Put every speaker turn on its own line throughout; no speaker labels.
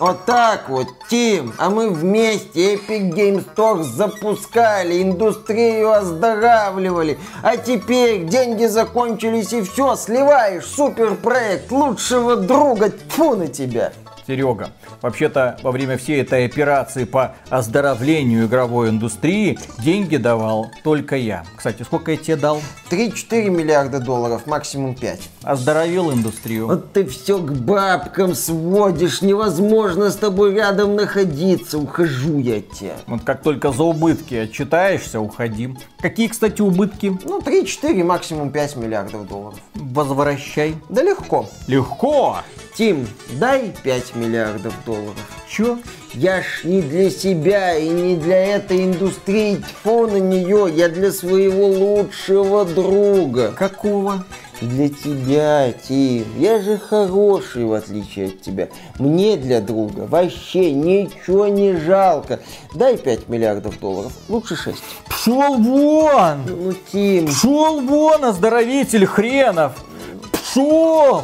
Вот так вот, Тим, а мы вместе Epic Games Store запускали, индустрию оздоравливали, а теперь деньги закончились и все, сливаешь суперпроект лучшего друга, тьфу на тебя.
Серега, вообще-то во время всей этой операции по оздоровлению игровой индустрии деньги давал только я. Кстати, сколько я тебе дал?
3-4 миллиарда долларов, максимум 5.
Оздоровил индустрию.
Вот ты все к бабкам сводишь, невозможно с тобой рядом находиться, ухожу я от тебя.
Вот как только за убытки отчитаешься, уходи. Какие, кстати, убытки?
Ну, 3-4, максимум 5 миллиардов долларов.
Возвращай.
Да легко.
Легко!
Тим, дай 5 миллиардов долларов.
Чё?
Я ж не для себя и не для этой индустрии, тьфу на нее, я для своего лучшего друга.
Какого?
Для тебя, Тим. Я же хороший, в отличие от тебя. Мне для друга вообще ничего не жалко. Дай 5 миллиардов долларов, лучше 6.
Пшел вон!
Ну, Тим,
Пшел вон, оздоровитель хренов! Пшел!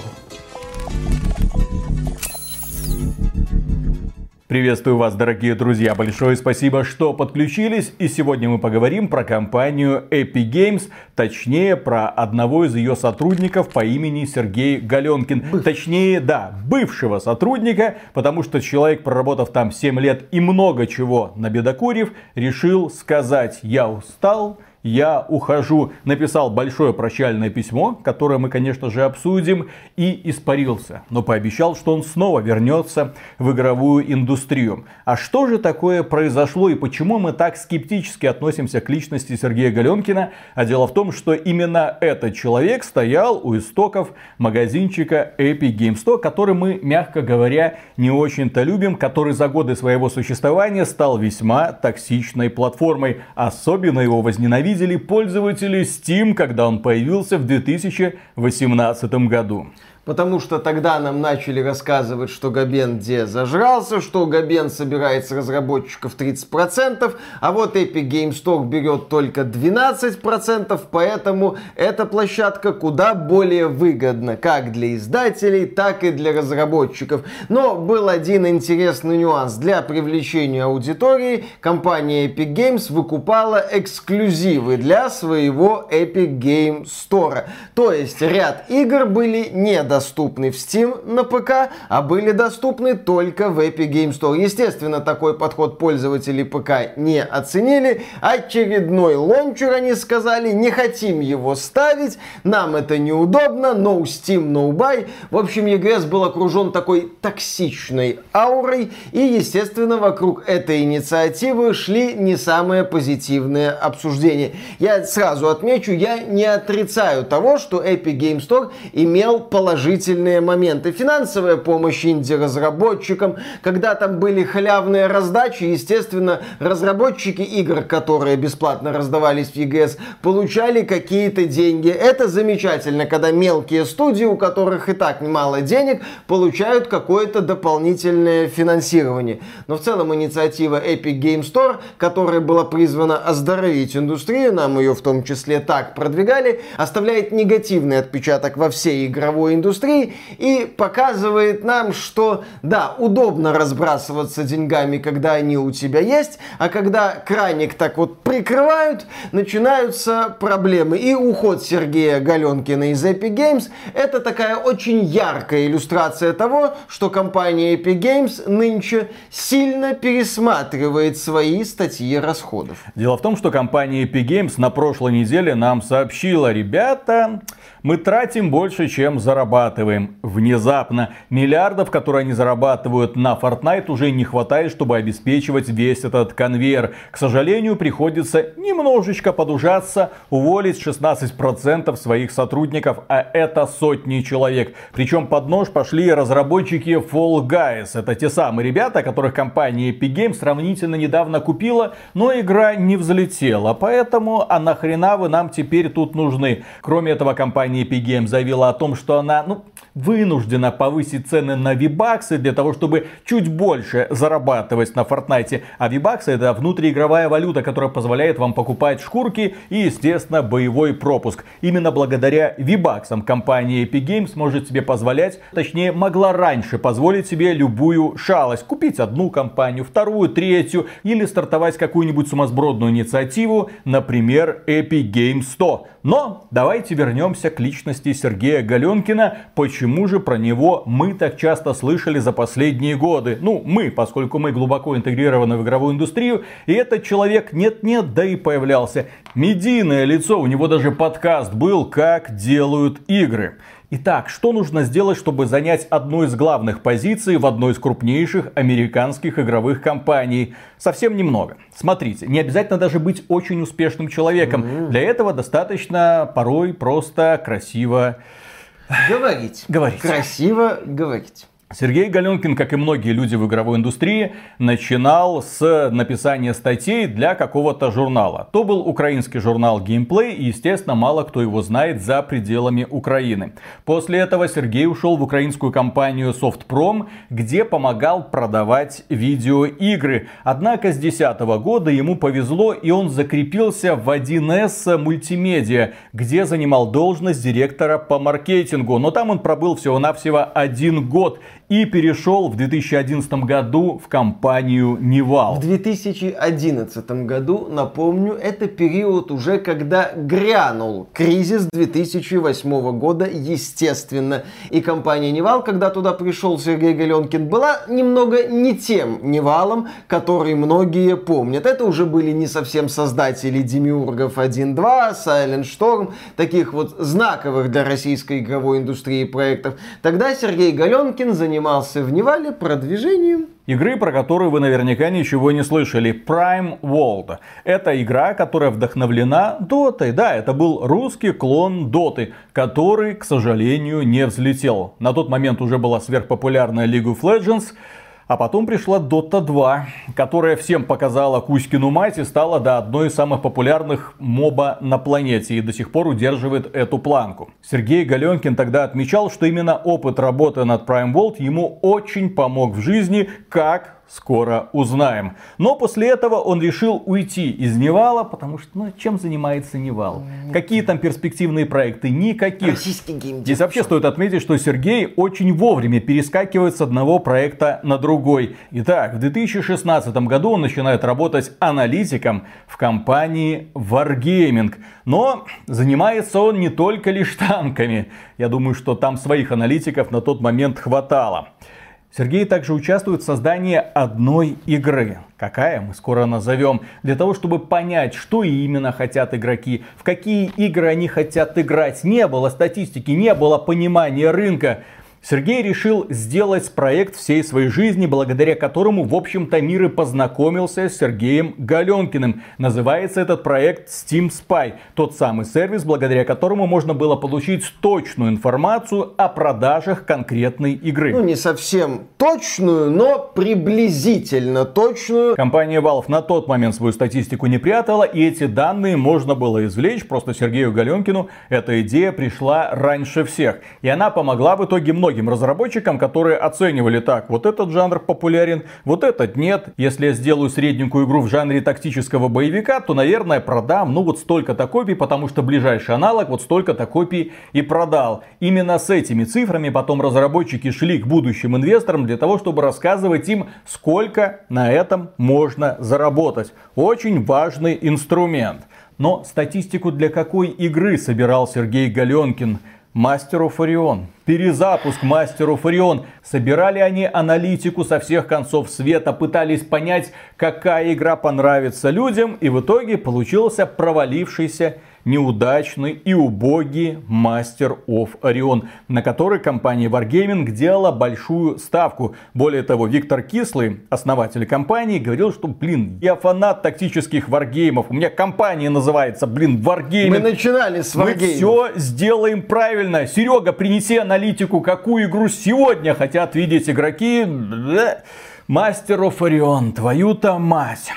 Приветствую вас, дорогие друзья. Большое спасибо, что подключились. И сегодня мы поговорим про компанию Epic Games, точнее, про одного из ее сотрудников по имени Сергей Галенкин. Точнее, да, бывшего сотрудника, потому что человек, проработав там 7 лет и много чего набедокурив, решил сказать «я устал», я ухожу, написал большое прощальное письмо, которое мы, конечно же, обсудим, и испарился. Но пообещал, что он снова вернется в игровую индустрию. А что же такое произошло и почему мы так скептически относимся к личности Сергея Галенкина? А дело в том, что именно этот человек стоял у истоков магазинчика Epic Games Store, который мы, мягко говоря, не очень-то любим, который за годы своего существования стал весьма токсичной платформой. Особенно его возненавидели пользователи Steam, когда он появился в 2018 году.
Потому что тогда нам начали рассказывать, что Габен где зажрался, что Габен собирает с разработчиков 30%, а вот Epic Game Store берет только 12%, поэтому эта площадка куда более выгодна как для издателей, так и для разработчиков. Но был один интересный нюанс. Для привлечения аудитории компания Epic Games выкупала эксклюзивы для своего Epic Game Store. То есть ряд игр были недоступны в Steam на ПК, а были доступны только в Epic Game Store. Естественно, такой подход пользователи ПК не оценили. Очередной лончер они сказали, не хотим его ставить, нам это неудобно, no Steam, no buy. В общем, EGS был окружен такой токсичной аурой, и, естественно, вокруг этой инициативы шли не самые позитивные обсуждения. Я сразу отмечу, я не отрицаю того, что Epic Game Store имел положительные моменты. Финансовая помощь инди-разработчикам, когда там были халявные раздачи, естественно, разработчики игр, которые бесплатно раздавались в EGS, получали какие-то деньги. Это замечательно, когда мелкие студии, у которых и так немало денег, получают какое-то дополнительное финансирование. Но в целом инициатива Epic Game Store, которая была призвана оздоровить индустрию, нам ее в том числе так продвигали, оставляет негативный отпечаток во всей игровой индустрии и показывает нам, что да, удобно разбрасываться деньгами, когда они у тебя есть, а когда краник так вот прикрывают, начинаются проблемы. И уход Сергея Галенкина из Epic Games это такая очень яркая иллюстрация того, что компания Epic Games нынче сильно пересматривает свои статьи расходов.
Дело в том, что компания Epic Games на прошлой неделе нам сообщила, ребята, мы тратим больше, чем зарабатываем. Внезапно миллиардов, которые они зарабатывают на Fortnite, уже не хватает, чтобы обеспечивать весь этот конвейер. К сожалению, приходится немножечко подужаться, уволить 16% своих сотрудников, а это сотни человек. Причем под нож пошли разработчики Fall Guys. Это те самые ребята, которых компания Epic Games сравнительно недавно купила, но игра не взлетела. Поэтому, а нахрена вы нам теперь тут нужны? Кроме этого, компания Epic Games заявила о том, что она, ну, вынуждена повысить цены на вибаксы для того, чтобы чуть больше зарабатывать на Fortnite. А вибаксы это внутриигровая валюта, которая позволяет вам покупать шкурки и, естественно, боевой пропуск. Именно благодаря вибаксам компания Epic Games может себе позволять, точнее могла раньше позволить себе любую шалость. Купить одну компанию, вторую, третью или стартовать какую-нибудь сумасбродную инициативу, например, Epic Games 100. Но давайте вернемся к личности Сергея Галенкина. Почему же про него мы так часто слышали за последние годы? Ну, мы, поскольку мы глубоко интегрированы в игровую индустрию, и этот человек нет-нет, да и появлялся. Медийное лицо, у него даже подкаст был «Как делают игры». Итак, что нужно сделать, чтобы занять одну из главных позиций в одной из крупнейших американских игровых компаний? Совсем немного. Смотрите, не обязательно даже быть очень успешным человеком. Mm-hmm. Для этого достаточно порой просто красиво
говорить.
Говорить.
Красиво говорить.
Сергей Галенкин, как и многие люди в игровой индустрии, начинал с написания статей для какого-то журнала. То был украинский журнал Gameplay, и, естественно, мало кто его знает за пределами Украины. После этого Сергей ушел в украинскую компанию Softprom, где помогал продавать видеоигры. Однако с 2010 года ему повезло, и он закрепился в 1С мультимедиа, где занимал должность директора по маркетингу. Но там он пробыл всего-навсего один год и перешел в 2011 году в компанию Nival.
В 2011 году, напомню, это период уже когда грянул кризис 2008 года, естественно. И компания Nival, когда туда пришел Сергей Галенкин, была немного не тем Nival ом, который многие помнят. Это уже были не совсем создатели Демиургов 1.2, Silent Storm, таких вот знаковых для российской игровой индустрии проектов. Тогда Сергей Галенкин занимался занимался в Nival е продвижением
Игры, про которую вы наверняка ничего не слышали. Prime World. Это игра, которая вдохновлена Дотой. Да, это был русский клон Доты, который, к сожалению, не взлетел. На тот момент уже была сверхпопулярная League of Legends. А потом пришла Dota 2, которая всем показала Кузькину мать и стала да, одной из самых популярных MOBA на планете и до сих пор удерживает эту планку. Сергей Галенкин тогда отмечал, что именно опыт работы над Prime World ему очень помог в жизни, как скоро узнаем. Но после этого он решил уйти из Nival а, потому что, ну, чем занимается Nival? Какие там перспективные проекты? Никаких.
Российский геймдев.
Здесь вообще стоит отметить, что Сергей очень вовремя перескакивает с одного проекта на другой. Итак, в 2016 году он начинает работать аналитиком в компании Wargaming. Но занимается он не только лишь танками. Я думаю, что там своих аналитиков на тот момент хватало. Сергей также участвует в создании одной игры. Какая, мы скоро назовем. Для того, чтобы понять, что именно хотят игроки, в какие игры они хотят играть. Не было статистики, не было понимания рынка. Сергей решил сделать проект всей своей жизни, благодаря которому, в общем-то, мир и познакомился с Сергеем Галенкиным. Называется этот проект Steam Spy. Тот самый сервис, благодаря которому можно было получить точную информацию о продажах конкретной игры.
Ну, не совсем точную, но приблизительно точную.
Компания Valve на тот момент свою статистику не прятала, и эти данные можно было извлечь. Просто Сергею Галенкину эта идея пришла раньше всех. И она помогла в итоге многим многим разработчикам, которые оценивали так, вот этот жанр популярен, вот этот нет. Если я сделаю средненькую игру в жанре тактического боевика, то, наверное, продам, ну, вот столько-то копий, потому что ближайший аналог вот столько-то копий и продал. Именно с этими цифрами потом разработчики шли к будущим инвесторам для того, чтобы рассказывать им, сколько на этом можно заработать. Очень важный инструмент. Но статистику для какой игры собирал Сергей Галенкин? Мастеру Фарион. Перезапуск Мастеру Фарион. Собирали они аналитику со всех концов света, пытались понять, какая игра понравится людям, и в итоге получился провалившийся неудачный и убогий Master of Orion, на который компания Wargaming делала большую ставку. Более того, Виктор Кислый, основатель компании, говорил, что, блин, я фанат тактических варгеймов, у меня компания называется, блин, Wargaming.
Мы начинали с
Wargaming. Мы все сделаем правильно. Серега, принеси аналитику, какую игру сегодня хотят видеть игроки. Master of Orion, твою-то мать.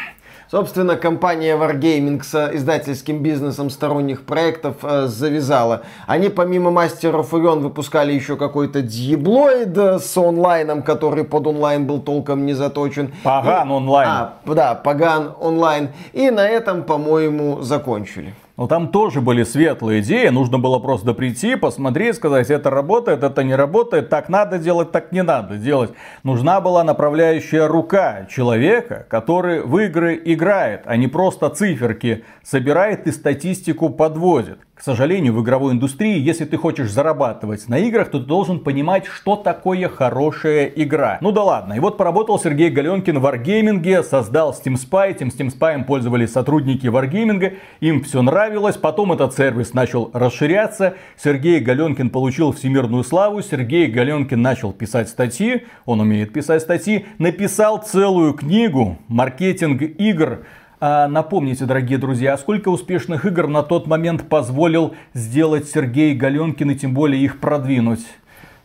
Собственно, компания Wargaming с издательским бизнесом сторонних проектов э, завязала. Они помимо Master of Orion выпускали еще какой-то Diabloid с онлайном, который под онлайн был толком не заточен.
Паган И... онлайн.
А, да, Паган онлайн. И на этом, по-моему, закончили.
Но там тоже были светлые идеи, нужно было просто прийти, посмотреть, сказать, это работает, это не работает, так надо делать, так не надо делать. Нужна была направляющая рука человека, который в игры играет, а не просто циферки собирает и статистику подводит. К сожалению, в игровой индустрии, если ты хочешь зарабатывать на играх, то ты должен понимать, что такое хорошая игра. Ну да ладно. И вот поработал Сергей Галенкин в Wargaming, создал Steam Spy. Этим Steam Spy пользовались сотрудники Wargaming. Им все нравилось. Потом этот сервис начал расширяться. Сергей Галенкин получил всемирную славу. Сергей Галенкин начал писать статьи. Он умеет писать статьи. Написал целую книгу «Маркетинг игр» А напомните, дорогие друзья, сколько успешных игр на тот момент позволил сделать Сергей Галенкин и тем более их продвинуть?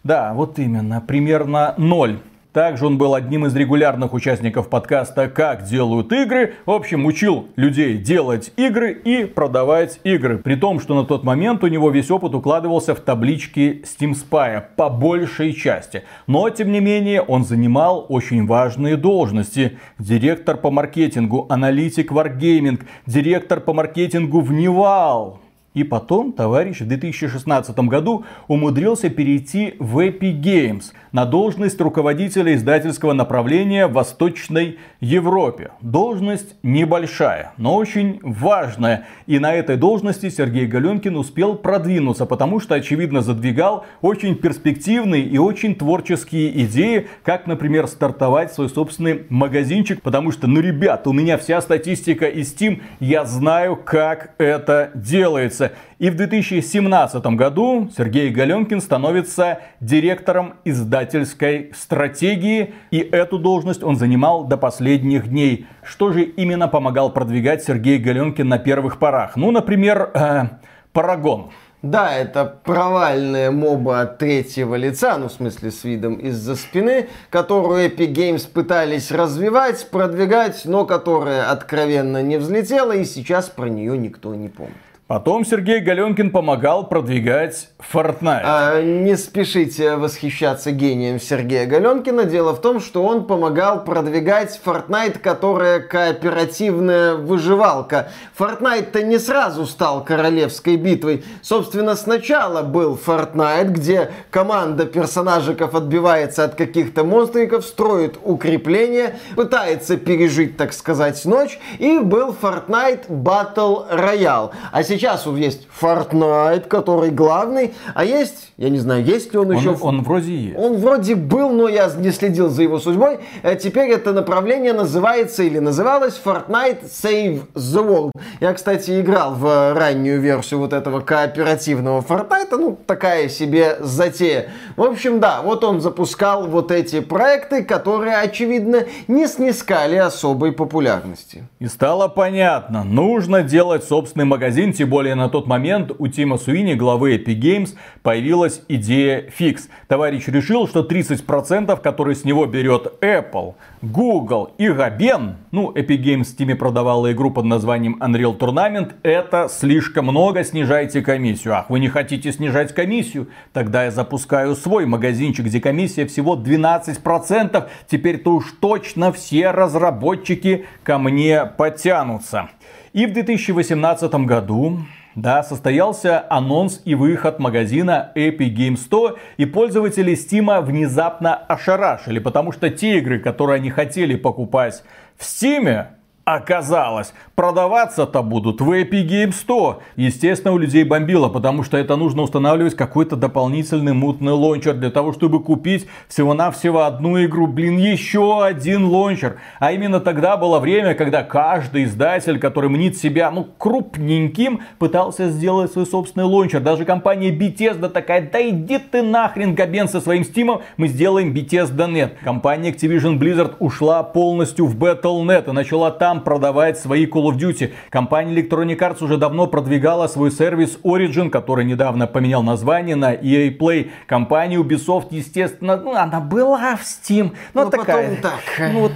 Да, вот именно, примерно ноль. Также он был одним из регулярных участников подкаста «Как делают игры». В общем, учил людей делать игры и продавать игры. При том, что на тот момент у него весь опыт укладывался в таблички Steam Spy по большей части. Но, тем не менее, он занимал очень важные должности. Директор по маркетингу, аналитик Wargaming, директор по маркетингу в Nival. И потом товарищ в 2016 году умудрился перейти в Epic Games на должность руководителя издательского направления в Восточной Европе. Должность небольшая, но очень важная. И на этой должности Сергей Галенкин успел продвинуться, потому что, очевидно, задвигал очень перспективные и очень творческие идеи, как, например, стартовать свой собственный магазинчик, потому что, ну, ребята, у меня вся статистика из Steam, я знаю, как это делается. И в 2017 году Сергей Галенкин становится директором издательской стратегии. И эту должность он занимал до последних дней. Что же именно помогал продвигать Сергей Галенкин на первых порах? Ну, например, э, Парагон.
Да, это провальная моба от третьего лица, ну в смысле с видом из-за спины, которую Epic Games пытались развивать, продвигать, но которая откровенно не взлетела и сейчас про нее никто не помнит.
Потом Сергей Галенкин помогал продвигать Fortnite.
А, не спешите восхищаться гением Сергея Галенкина. Дело в том, что он помогал продвигать Fortnite, которая кооперативная выживалка. Fortnite-то не сразу стал королевской битвой. Собственно, сначала был Fortnite, где команда персонажиков отбивается от каких-то монстриков, строит укрепления, пытается пережить, так сказать, ночь. И был Fortnite Battle Royale. А сейчас сейчас есть Fortnite, который главный, а есть, я не знаю, есть ли он, он еще...
Он вроде есть.
Он вроде был, но я не следил за его судьбой. Э, теперь это направление называется или называлось Fortnite Save the World. Я, кстати, играл в раннюю версию вот этого кооперативного Fortnite, ну, такая себе затея. В общем, да, вот он запускал вот эти проекты, которые, очевидно, не снискали особой популярности.
И стало понятно, нужно делать собственный магазин, тем более на тот момент у Тима Суини, главы Epic Games, появилась идея фикс. Товарищ решил, что 30%, которые с него берет Apple, Google и Габен, ну, Epic Games Steam продавала игру под названием Unreal Tournament, это слишком много, снижайте комиссию. Ах, вы не хотите снижать комиссию? Тогда я запускаю свой магазинчик, где комиссия всего 12%. Теперь-то уж точно все разработчики ко мне потянутся. И в 2018 году да, состоялся анонс и выход магазина Epic Games 100, и пользователи Steam внезапно ошарашили, потому что те игры, которые они хотели покупать в Steam, оказалось, продаваться-то будут в Epic Games Store. Естественно, у людей бомбило, потому что это нужно устанавливать какой-то дополнительный мутный лончер для того, чтобы купить всего-навсего одну игру. Блин, еще один лончер. А именно тогда было время, когда каждый издатель, который мнит себя, ну, крупненьким, пытался сделать свой собственный лончер. Даже компания Bethesda такая, да иди ты нахрен, Габен, со своим стимом, мы сделаем Bethesda.net. Компания Activision Blizzard ушла полностью в Battle.net и начала там там продавать свои Call of Duty. Компания Electronic Arts уже давно продвигала свой сервис Origin, который недавно поменял название на EA Play. Компания Ubisoft, естественно, ну, она была в Steam. Но, но такая, так. Ну, вот,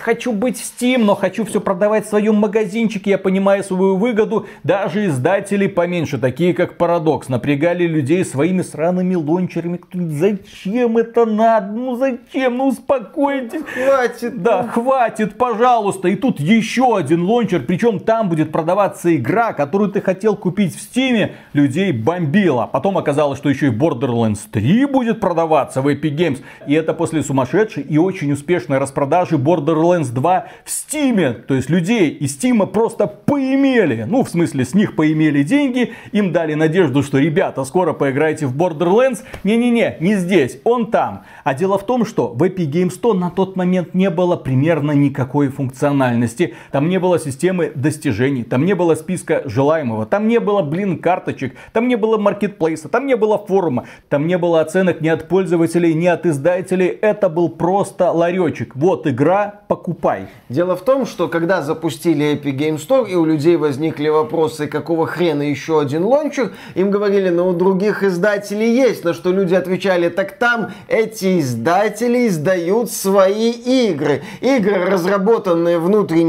хочу быть в Steam, но хочу все продавать в своем магазинчике. Я понимаю свою выгоду. Даже издатели поменьше, такие как Paradox, напрягали людей своими сраными лончерами. Зачем это надо? Ну зачем? Ну успокойтесь.
Хватит.
Да, ну. хватит, пожалуйста. И тут еще один лончер. Причем там будет продаваться игра, которую ты хотел купить в Стиме. Людей бомбило. Потом оказалось, что еще и Borderlands 3 будет продаваться в Epic Games. И это после сумасшедшей и очень успешной распродажи Borderlands 2 в Стиме. То есть людей из Стима просто поимели. Ну, в смысле, с них поимели деньги. Им дали надежду, что, ребята, скоро поиграете в Borderlands. Не-не-не, не здесь, он там. А дело в том, что в Epic Games 100 на тот момент не было примерно никакой функциональности. Там не было системы достижений, там не было списка желаемого, там не было, блин, карточек, там не было маркетплейса, там не было форума, там не было оценок ни от пользователей, ни от издателей. Это был просто ларечек. Вот игра, покупай.
Дело в том, что когда запустили Epic Games Store и у людей возникли вопросы, какого хрена еще один лончер, им говорили, ну у других издателей есть, на что люди отвечали, так там эти издатели издают свои игры. Игры, разработанные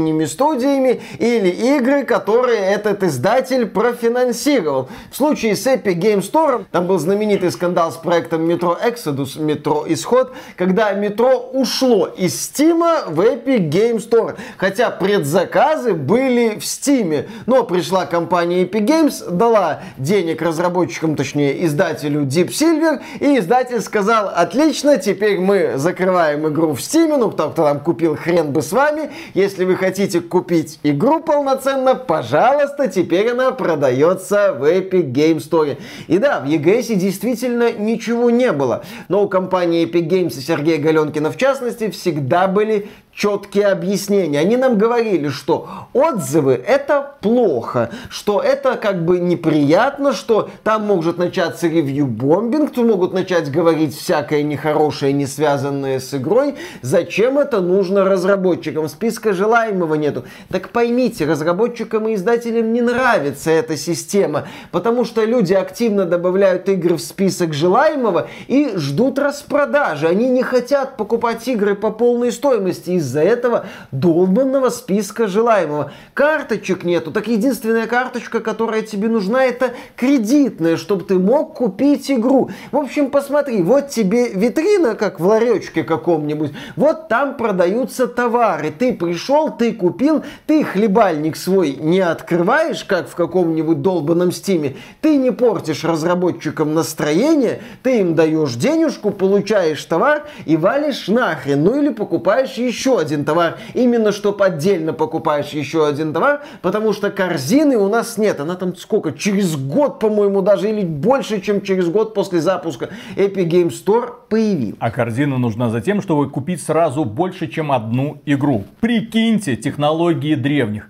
внутренними студиями или игры, которые этот издатель профинансировал. В случае с Epic Game Store, там был знаменитый скандал с проектом Metro Exodus, Metro Исход, когда метро ушло из Steam в Epic Game Store. Хотя предзаказы были в Steam. Но пришла компания Epic Games, дала денег разработчикам, точнее издателю Deep Silver, и издатель сказал, отлично, теперь мы закрываем игру в Steam, ну кто, кто там купил, хрен бы с вами. Если вы хотите купить игру полноценно, пожалуйста, теперь она продается в Epic Game Store. И да, в EGS действительно ничего не было. Но у компании Epic Games и Сергея Галенкина в частности всегда были четкие объяснения. Они нам говорили, что отзывы это плохо, что это как бы неприятно, что там может начаться ревью-бомбинг, могут начать говорить всякое нехорошее, не связанное с игрой. Зачем это нужно разработчикам? Списка желаемого нету. Так поймите, разработчикам и издателям не нравится эта система, потому что люди активно добавляют игры в список желаемого и ждут распродажи. Они не хотят покупать игры по полной стоимости из-за этого долбанного списка желаемого. Карточек нету, так единственная карточка, которая тебе нужна, это кредитная, чтобы ты мог купить игру. В общем, посмотри, вот тебе витрина, как в ларечке каком-нибудь, вот там продаются товары. Ты пришел, ты купил, ты хлебальник свой не открываешь, как в каком-нибудь долбанном стиме, ты не портишь разработчикам настроение, ты им даешь денежку, получаешь товар и валишь нахрен. Ну или покупаешь еще один товар, именно чтобы отдельно покупаешь еще один товар, потому что корзины у нас нет. Она там сколько? Через год, по-моему, даже или больше, чем через год после запуска Epic Game Store появилась.
А корзина нужна за тем, чтобы купить сразу больше, чем одну игру. Прикиньте, технологии древних.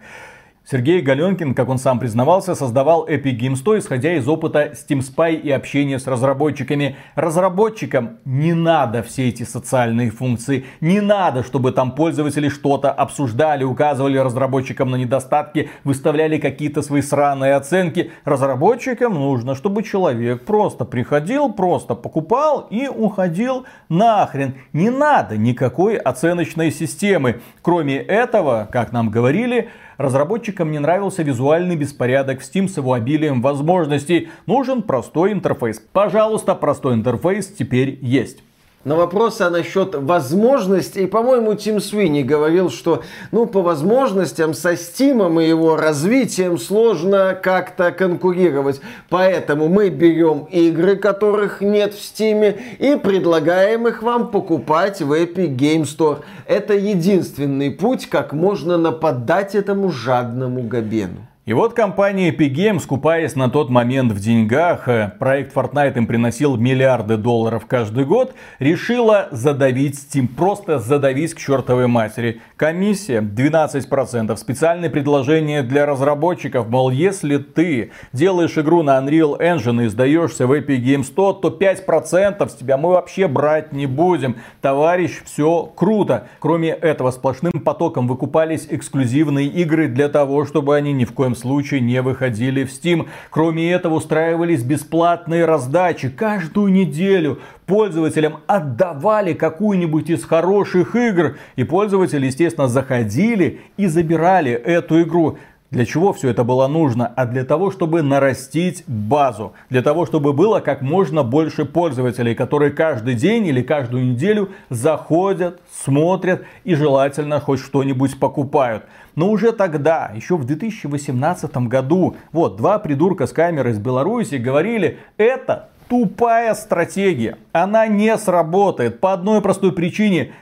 Сергей Галенкин, как он сам признавался, создавал Epic Games 100, исходя из опыта Steam Spy и общения с разработчиками. Разработчикам не надо все эти социальные функции, не надо, чтобы там пользователи что-то обсуждали, указывали разработчикам на недостатки, выставляли какие-то свои сраные оценки. Разработчикам нужно, чтобы человек просто приходил, просто покупал и уходил нахрен. Не надо никакой оценочной системы. Кроме этого, как нам говорили, Разработчикам не нравился визуальный беспорядок в Steam с его обилием возможностей. Нужен простой интерфейс. Пожалуйста, простой интерфейс теперь есть
на вопросы а насчет возможностей, по-моему, Тим Свини говорил, что, ну, по возможностям со Steam и его развитием сложно как-то конкурировать. Поэтому мы берем игры, которых нет в Steam, и предлагаем их вам покупать в Epic Game Store. Это единственный путь, как можно нападать этому жадному Габену.
И вот компания Epic Games, скупаясь на тот момент в деньгах, э, проект Fortnite им приносил миллиарды долларов каждый год, решила задавить Steam, просто задавить к чертовой матери. Комиссия 12%, специальные предложения для разработчиков, мол, если ты делаешь игру на Unreal Engine и сдаешься в Epic Games 100, то 5% с тебя мы вообще брать не будем. Товарищ, все круто. Кроме этого, сплошным потоком выкупались эксклюзивные игры для того, чтобы они ни в коем случае не выходили в Steam. Кроме этого, устраивались бесплатные раздачи каждую неделю пользователям отдавали какую-нибудь из хороших игр, и пользователи, естественно, заходили и забирали эту игру. Для чего все это было нужно? А для того, чтобы нарастить базу. Для того, чтобы было как можно больше пользователей, которые каждый день или каждую неделю заходят, смотрят и желательно хоть что-нибудь покупают. Но уже тогда, еще в 2018 году, вот два придурка с камерой из Беларуси говорили, это тупая стратегия. Она не сработает по одной простой причине.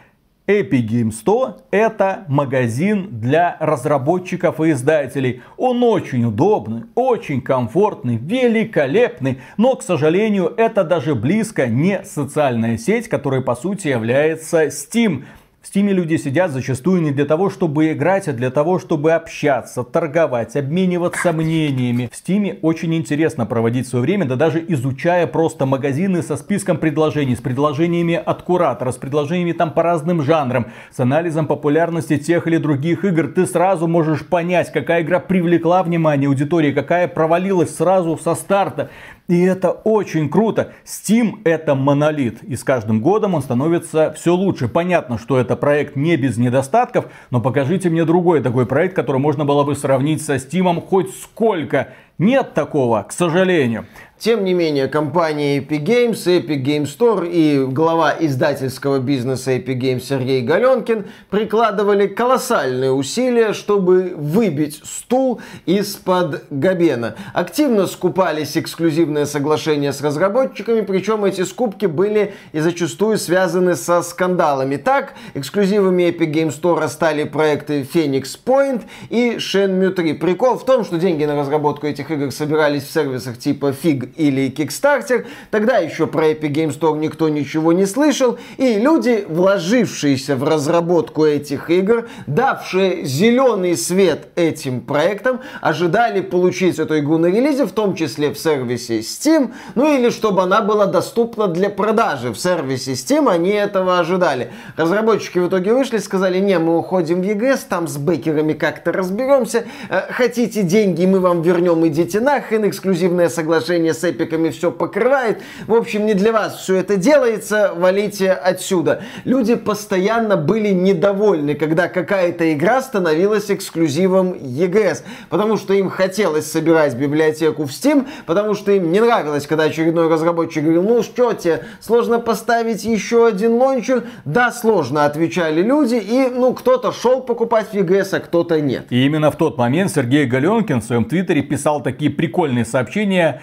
Epic Game 100 это магазин для разработчиков и издателей. Он очень удобный, очень комфортный, великолепный, но, к сожалению, это даже близко не социальная сеть, которая по сути является Steam. В Steam люди сидят зачастую не для того, чтобы играть, а для того, чтобы общаться, торговать, обмениваться мнениями. В Steam очень интересно проводить свое время, да даже изучая просто магазины со списком предложений, с предложениями от куратора, с предложениями там по разным жанрам, с анализом популярности тех или других игр. Ты сразу можешь понять, какая игра привлекла внимание аудитории, какая провалилась сразу со старта. И это очень круто. Steam это монолит. И с каждым годом он становится все лучше. Понятно, что это проект не без недостатков, но покажите мне другой такой проект, который можно было бы сравнить со Steam хоть сколько. Нет такого, к сожалению.
Тем не менее, компания Epic Games, Epic Games Store и глава издательского бизнеса Epic Games Сергей Галенкин прикладывали колоссальные усилия, чтобы выбить стул из-под Габена. Активно скупались эксклюзивные соглашения с разработчиками, причем эти скупки были и зачастую связаны со скандалами. Так, эксклюзивами Epic Games Store стали проекты Phoenix Point и Shenmue 3. Прикол в том, что деньги на разработку этих игр собирались в сервисах типа Fig или Kickstarter. Тогда еще про Epic Games Store никто ничего не слышал. И люди, вложившиеся в разработку этих игр, давшие зеленый свет этим проектам, ожидали получить эту игру на релизе, в том числе в сервисе Steam, ну или чтобы она была доступна для продажи в сервисе Steam, они этого ожидали. Разработчики в итоге вышли и сказали, не, мы уходим в EGS, там с бэкерами как-то разберемся, э, хотите деньги, мы вам вернем, идите нахрен, эксклюзивное соглашение с эпиками все покрывает. В общем, не для вас все это делается, валите отсюда. Люди постоянно были недовольны, когда какая-то игра становилась эксклюзивом EGS, потому что им хотелось собирать библиотеку в Steam, потому что им не нравилось, когда очередной разработчик говорил, ну что тебе, сложно поставить еще один лончер? Да, сложно, отвечали люди, и ну кто-то шел покупать в EGS, а кто-то нет.
И именно в тот момент Сергей Галенкин в своем твиттере писал такие прикольные сообщения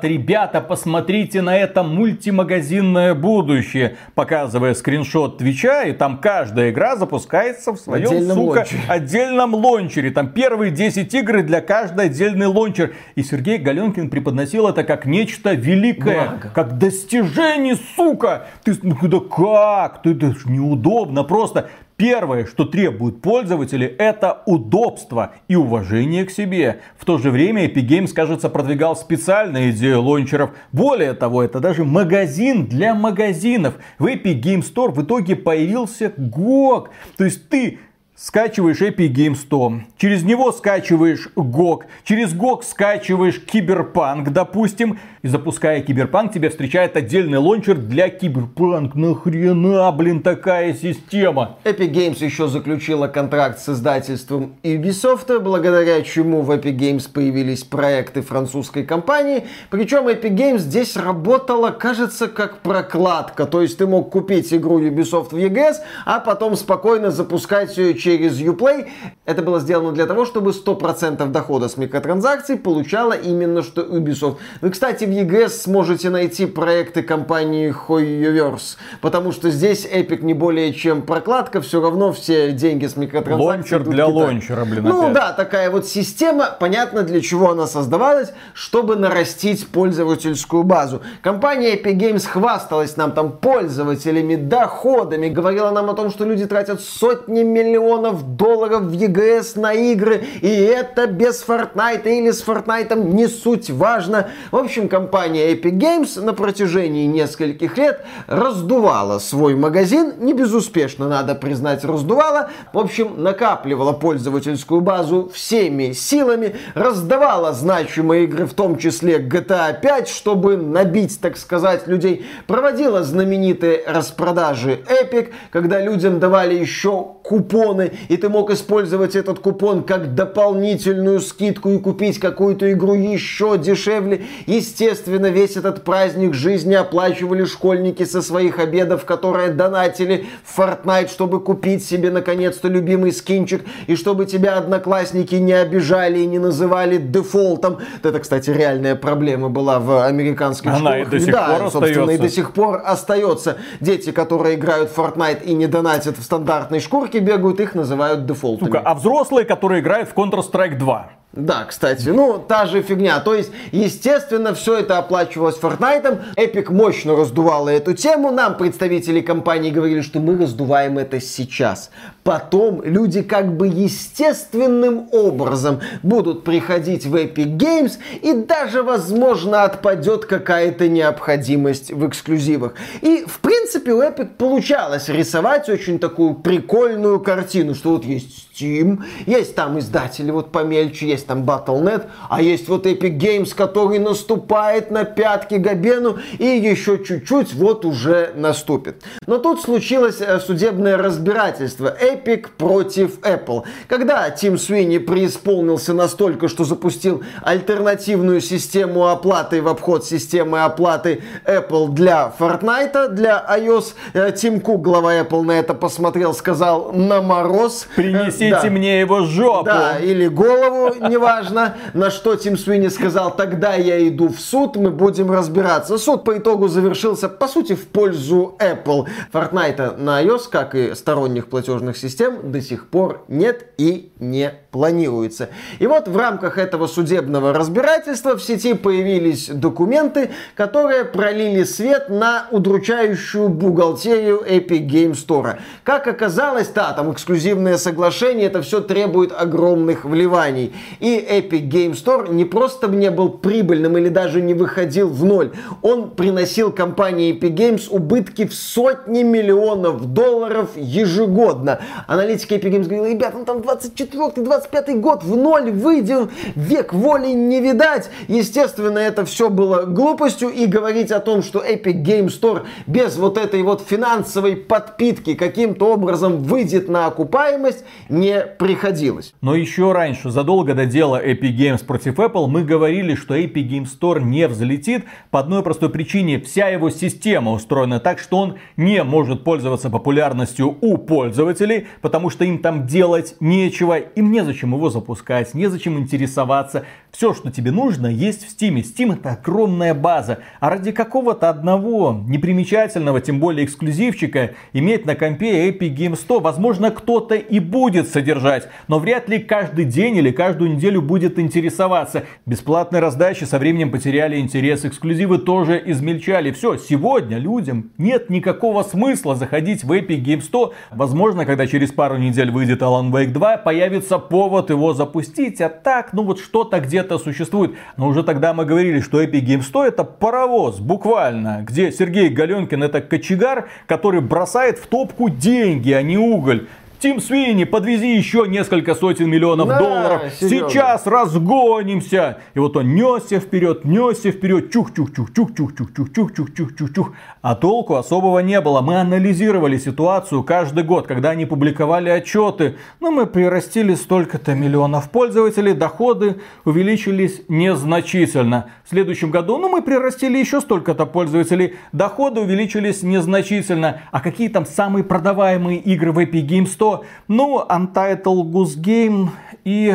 говорят, ребята, посмотрите на это мультимагазинное будущее, показывая скриншот Твича, и там каждая игра запускается в своем, отдельном сука, лончере. отдельном лончере. Там первые 10 игр для каждой отдельный лончер. И Сергей Галенкин преподносил это как нечто великое, Благо. как достижение, сука. Ты, ну да как? Ты, это неудобно просто. Первое, что требуют пользователи, это удобство и уважение к себе. В то же время Epic Games, кажется, продвигал специальную идею лончеров. Более того, это даже магазин для магазинов. В Epic Games Store в итоге появился GOG. То есть ты скачиваешь Epic Games 100, через него скачиваешь GOG, через GOG скачиваешь Киберпанк, допустим, и запуская Киберпанк, тебя встречает отдельный лончер для Киберпанк. Нахрена, блин, такая система?
Epic Games еще заключила контракт с издательством Ubisoft, благодаря чему в Epic Games появились проекты французской компании. Причем Epic Games здесь работала, кажется, как прокладка. То есть ты мог купить игру Ubisoft в EGS, а потом спокойно запускать ее через через Uplay. Это было сделано для того, чтобы 100% дохода с микротранзакций получала именно что Ubisoft. Вы, кстати, в EGS сможете найти проекты компании Hoyoverse, потому что здесь Epic не более чем прокладка, все равно все деньги с микротранзакций
Лончер для лончера, блин,
Ну
опять.
да, такая вот система, понятно для чего она создавалась, чтобы нарастить пользовательскую базу. Компания Epic Games хвасталась нам там пользователями, доходами, говорила нам о том, что люди тратят сотни миллионов долларов в EGS на игры, и это без Fortnite или с Fortnite, не суть важно. В общем, компания Epic Games на протяжении нескольких лет раздувала свой магазин, не безуспешно, надо признать, раздувала. В общем, накапливала пользовательскую базу всеми силами, раздавала значимые игры, в том числе GTA 5, чтобы набить, так сказать, людей, проводила знаменитые распродажи Epic, когда людям давали еще купоны, и ты мог использовать этот купон как дополнительную скидку и купить какую-то игру еще дешевле. Естественно, весь этот праздник жизни оплачивали школьники со своих обедов, которые донатили в Fortnite, чтобы купить себе наконец-то любимый скинчик, и чтобы тебя одноклассники не обижали и не называли дефолтом. Это, кстати, реальная проблема была в американских
Она и
школах.
до сих
да,
пор
собственно, и
остается.
до сих пор остается. Дети, которые играют в Fortnite и не донатят в стандартной шкурке, бегают, их называют дефолтами.
Сука, а взрослые, которые играют в Counter-Strike 2.
Да, кстати, ну, та же фигня. То есть, естественно, все это оплачивалось Fortnite. Epic мощно раздувала эту тему. Нам представители компании говорили, что мы раздуваем это сейчас. Потом люди как бы естественным образом будут приходить в Epic Games и даже, возможно, отпадет какая-то необходимость в эксклюзивах. И, в принципе, у Epic получалось рисовать очень такую прикольную картину, что вот есть Steam, есть там издатели вот помельче, есть там Battle.net, а есть вот Epic Games, который наступает на пятки Габену и еще чуть-чуть вот уже наступит. Но тут случилось э, судебное разбирательство Epic против Apple. Когда Тим Суини преисполнился настолько, что запустил альтернативную систему оплаты в обход системы оплаты Apple для Fortnite, для iOS, э, Тим Кук, глава Apple, на это посмотрел, сказал на мороз.
Принесите
Э, да.
мне его жопу.
Да, или голову, неважно. На что Тим Суини сказал, тогда я иду в суд, мы будем разбираться. Суд по итогу завершился, по сути, в пользу Apple. Fortnite на iOS, как и сторонних платежных систем, до сих пор нет и не планируется. И вот в рамках этого судебного разбирательства в сети появились документы, которые пролили свет на удручающую бухгалтерию Epic Game Store. Как оказалось, да, там эксклюзивное соглашение, это все требует огромных вливаний. И Epic Game Store не просто не был прибыльным или даже не выходил в ноль, он приносил компании Epic Games убытки в сотни миллионов долларов ежегодно. Аналитики Epic Games говорили, ребята, ну там 24-25 год, в ноль выйдем, век воли не видать. Естественно, это все было глупостью и говорить о том, что Epic Game Store без вот этой вот финансовой подпитки каким-то образом выйдет на окупаемость не приходилось.
Но еще раньше, задолго до дела Epic Games против Apple, мы говорили, что Epic Games Store не взлетит по одной простой причине. Вся его система устроена так, что он не может пользоваться популярностью у пользователей, потому что им там делать нечего, им незачем его запускать, незачем интересоваться. Все, что тебе нужно, есть в Steam. Steam это огромная база. А ради какого-то одного непримечательного, тем более эксклюзивчика, иметь на компе Epic Games 100, возможно, кто-то и будет содержать, но вряд ли каждый день или каждую неделю будет интересоваться. Бесплатные раздачи со временем потеряли интерес, эксклюзивы тоже измельчали. Все, сегодня людям нет никакого смысла заходить в Epic Games 100. Возможно, когда через пару недель выйдет Alan Wake 2, появится повод его запустить, а так, ну вот что-то где-то существует. Но уже тогда мы говорили, что Epic Games 100 это паровоз, буквально, где Сергей Галенкин это кочегар, который бросает в топку деньги, а не уголь. Тим Свини, подвези еще несколько сотен миллионов
Да,
долларов.
Серега.
Сейчас разгонимся. И вот он несся вперед, несся вперед, чух-чух-чух-чух-чух-чух-чух-чух-чух-чух. А толку особого не было. Мы анализировали ситуацию каждый год, когда они публиковали отчеты. Ну, мы прирастили столько-то миллионов пользователей, доходы увеличились незначительно. В следующем году, ну, мы прирастили еще столько-то пользователей, доходы увеличились незначительно. А какие там самые продаваемые игры в Epic Game Store? Ну, Untitled Goose Game и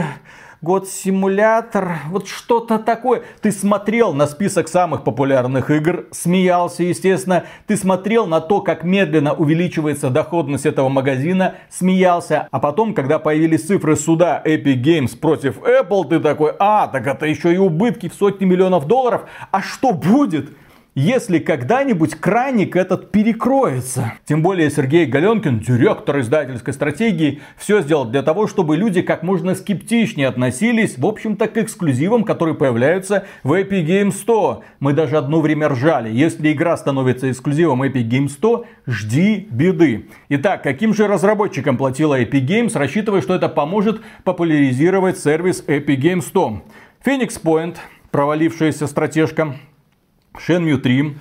Год симулятор, вот что-то такое. Ты смотрел на список самых популярных игр, смеялся, естественно. Ты смотрел на то, как медленно увеличивается доходность этого магазина, смеялся. А потом, когда появились цифры суда Epic Games против Apple, ты такой, а, так это еще и убытки в сотни миллионов долларов. А что будет? Если когда-нибудь краник этот перекроется. Тем более Сергей Галенкин, директор издательской стратегии, все сделал для того, чтобы люди как можно скептичнее относились, в общем-то, к эксклюзивам, которые появляются в Epic Games 100. Мы даже одно время ржали. Если игра становится эксклюзивом Epic Games 100, жди беды. Итак, каким же разработчикам платила Epic Games, рассчитывая, что это поможет популяризировать сервис Epic Games 100? Phoenix Point, провалившаяся стратежка, Shenmue 3.